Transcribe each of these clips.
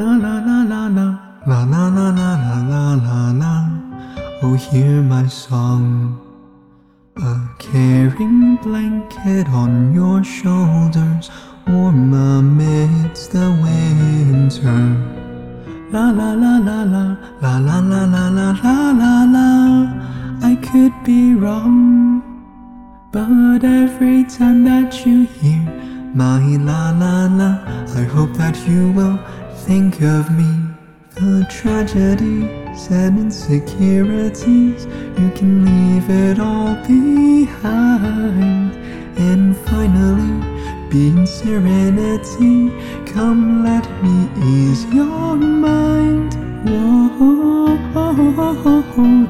La la la la la, la la la la la la la la. Oh, hear my song. A caring blanket on your shoulders, warm amidst the winter. La la la la la, la la la la la la la la. I could be wrong, but every time that you hear my la la la, I hope that you will think of me. The tragedies and insecurities, you can leave it all behind. And finally, be in serenity. Come, let me ease your mind. Whoa,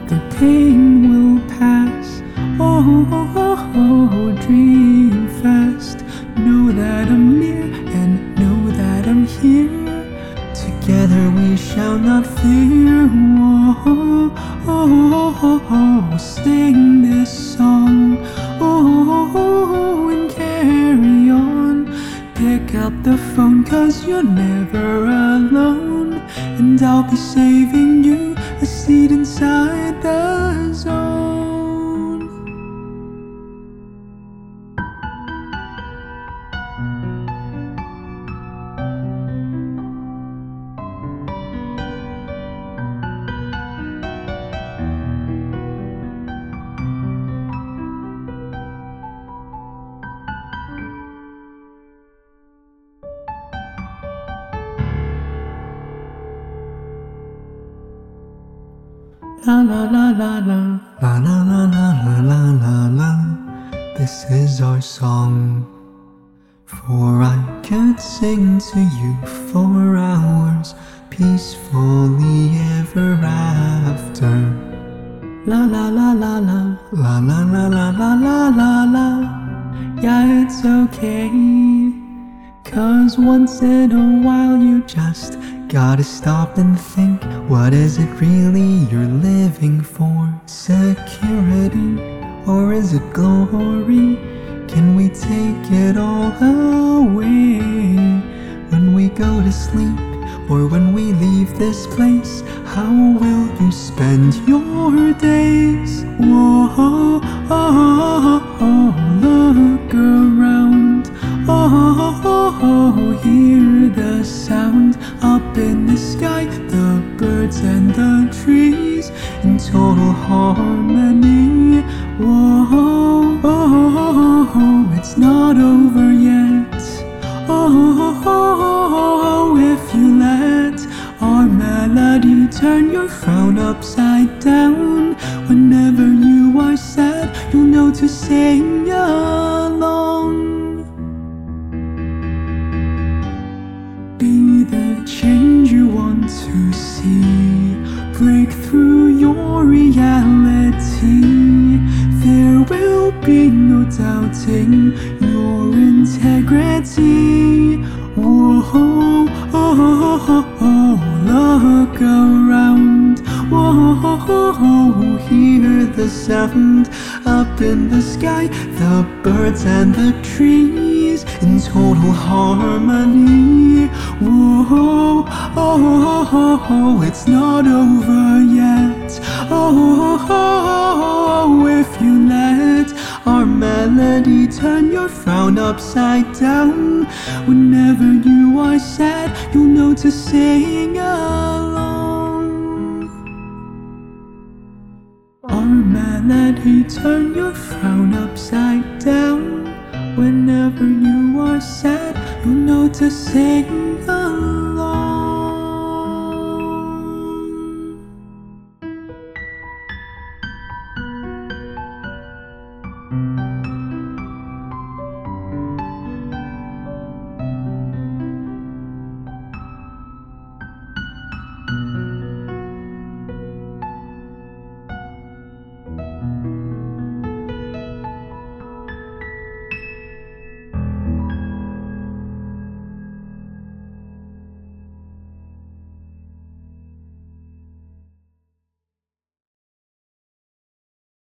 the pain will pass. Oh, dream fast. Know that I'm near shall not fear. Whoa, oh, oh, sing this song. Oh, and carry on. Pick up the phone, cause you're never alone. And I'll be saving you a seat inside the La la la la la. La la la la la la la. This is our song. For I could sing to you for hours, peacefully ever after. La la la la la. La la la la la la la la. Yeah, it's okay. Cause once in a while you just gotta stop and think what is it really you're living for? Security or is it glory? Can we take it all away when we go to sleep or when we leave this place? How will you spend your days? Whoa, oh, oh, oh, look around. Oh, oh, oh, hear the sound up in the sky, the birds and the trees in total harmony. Whoa, oh, oh, it's not over yet. Oh, oh, if you let our melody turn your frown upside down. Whenever you are sad, you'll know to sing along. Break through your reality. There will be no doubting your integrity. Whoa, oh, oh, oh, oh, look around. Whoa, hear the sound up in the sky, the birds and the trees in total harmony. Whoa, oh, oh, oh, it's not over yet. Oh, oh, if you let our melody turn your frown upside down. Whenever you are sad, you'll know to sing along. Our melody turn your frown upside down. Whenever you are sad, you'll know to sing along.